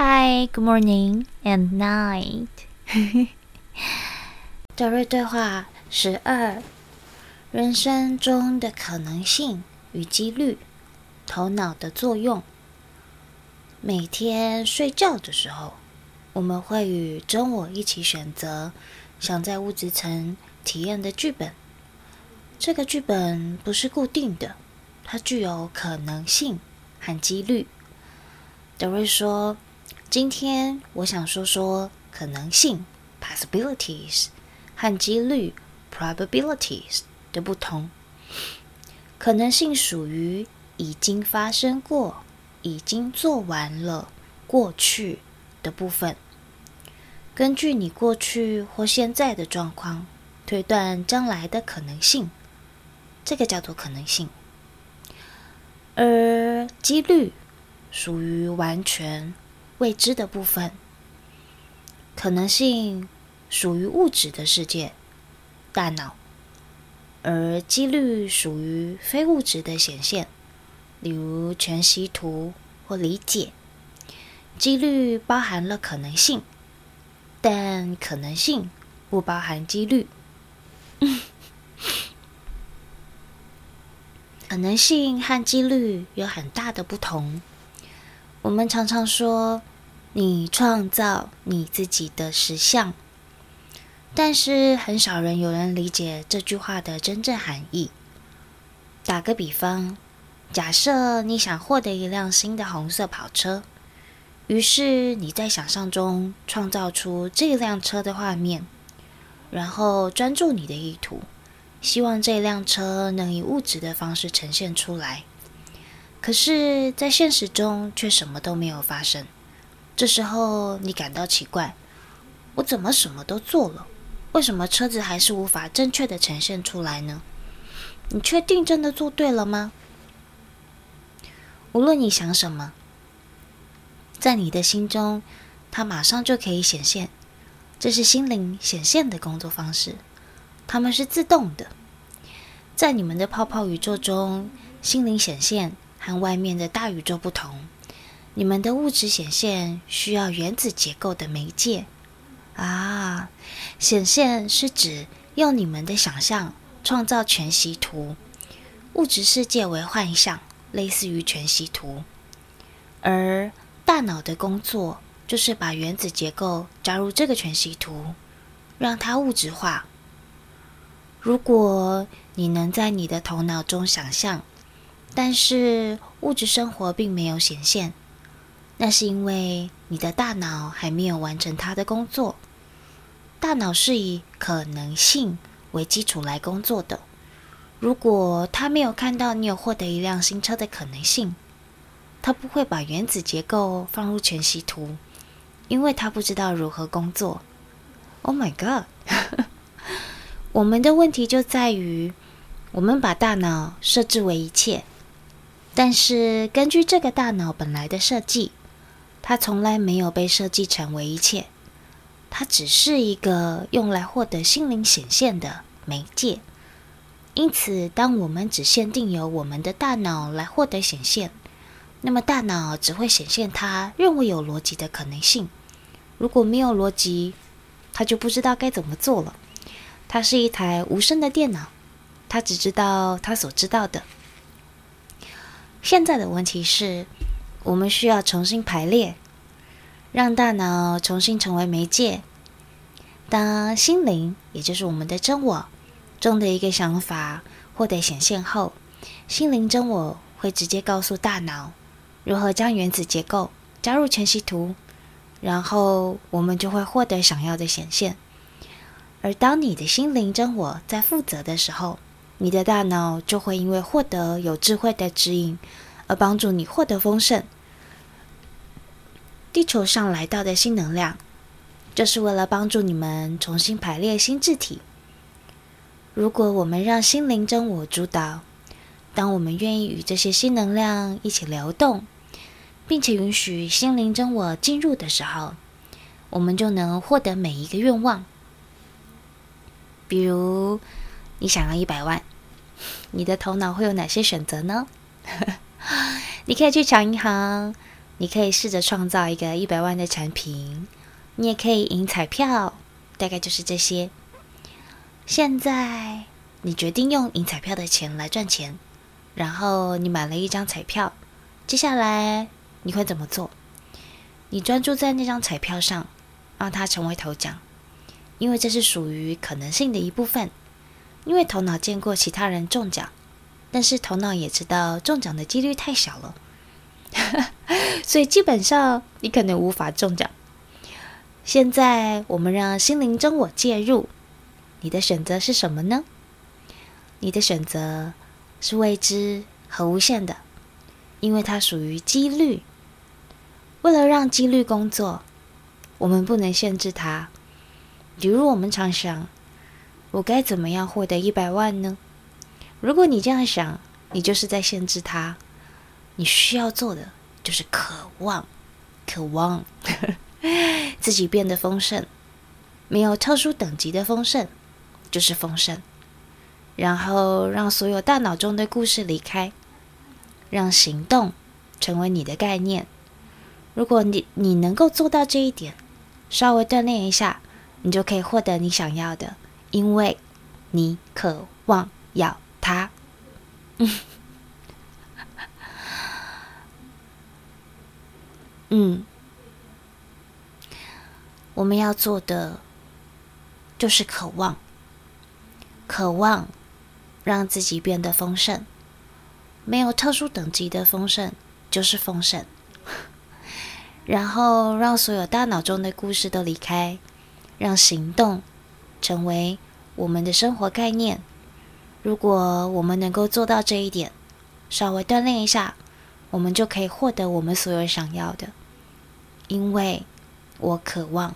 Hi, good morning and night. 德瑞对话十二：人生中的可能性与几率，头脑的作用。每天睡觉的时候，我们会与真我一起选择想在物质层体验的剧本。这个剧本不是固定的，它具有可能性和几率。德瑞说。今天我想说说可能性 （possibilities） 和几率 （probabilities） 的不同。可能性属于已经发生过、已经做完了过去的部分。根据你过去或现在的状况，推断将来的可能性，这个叫做可能性。而几率属于完全。未知的部分，可能性属于物质的世界，大脑；而几率属于非物质的显现，例如全息图或理解。几率包含了可能性，但可能性不包含几率。可能性和几率有很大的不同。我们常常说，你创造你自己的实相，但是很少人有人理解这句话的真正含义。打个比方，假设你想获得一辆新的红色跑车，于是你在想象中创造出这辆车的画面，然后专注你的意图，希望这辆车能以物质的方式呈现出来。可是，在现实中却什么都没有发生。这时候，你感到奇怪：我怎么什么都做了，为什么车子还是无法正确的呈现出来呢？你确定真的做对了吗？无论你想什么，在你的心中，它马上就可以显现。这是心灵显现的工作方式，它们是自动的。在你们的泡泡宇宙中，心灵显现。和外面的大宇宙不同，你们的物质显现需要原子结构的媒介啊。显现是指用你们的想象创造全息图，物质世界为幻象，类似于全息图。而大脑的工作就是把原子结构加入这个全息图，让它物质化。如果你能在你的头脑中想象。但是物质生活并没有显现，那是因为你的大脑还没有完成它的工作。大脑是以可能性为基础来工作的。如果它没有看到你有获得一辆新车的可能性，它不会把原子结构放入全息图，因为它不知道如何工作。Oh my god！我们的问题就在于，我们把大脑设置为一切。但是，根据这个大脑本来的设计，它从来没有被设计成为一切，它只是一个用来获得心灵显现的媒介。因此，当我们只限定由我们的大脑来获得显现，那么大脑只会显现它认为有逻辑的可能性。如果没有逻辑，它就不知道该怎么做了。它是一台无声的电脑，它只知道它所知道的。现在的问题是，我们需要重新排列，让大脑重新成为媒介。当心灵，也就是我们的真我中的一个想法获得显现后，心灵真我会直接告诉大脑如何将原子结构加入全息图，然后我们就会获得想要的显现。而当你的心灵真我在负责的时候，你的大脑就会因为获得有智慧的指引，而帮助你获得丰盛。地球上来到的新能量，就是为了帮助你们重新排列心智体。如果我们让心灵真我主导，当我们愿意与这些新能量一起流动，并且允许心灵真我进入的时候，我们就能获得每一个愿望。比如，你想要一百万，你的头脑会有哪些选择呢？你可以去抢银行，你可以试着创造一个一百万的产品，你也可以赢彩票，大概就是这些。现在你决定用赢彩票的钱来赚钱，然后你买了一张彩票，接下来你会怎么做？你专注在那张彩票上，让它成为头奖，因为这是属于可能性的一部分。因为头脑见过其他人中奖，但是头脑也知道中奖的几率太小了。所以基本上你可能无法中奖。现在我们让心灵真我介入，你的选择是什么呢？你的选择是未知和无限的，因为它属于几率。为了让几率工作，我们不能限制它。比如我们常想，我该怎么样获得一百万呢？如果你这样想，你就是在限制它。你需要做的就是渴望，渴望 自己变得丰盛，没有特殊等级的丰盛，就是丰盛。然后让所有大脑中的故事离开，让行动成为你的概念。如果你你能够做到这一点，稍微锻炼一下，你就可以获得你想要的，因为你渴望要它。嗯，我们要做的就是渴望，渴望让自己变得丰盛，没有特殊等级的丰盛就是丰盛。然后让所有大脑中的故事都离开，让行动成为我们的生活概念。如果我们能够做到这一点，稍微锻炼一下，我们就可以获得我们所有想要的。因为我渴望。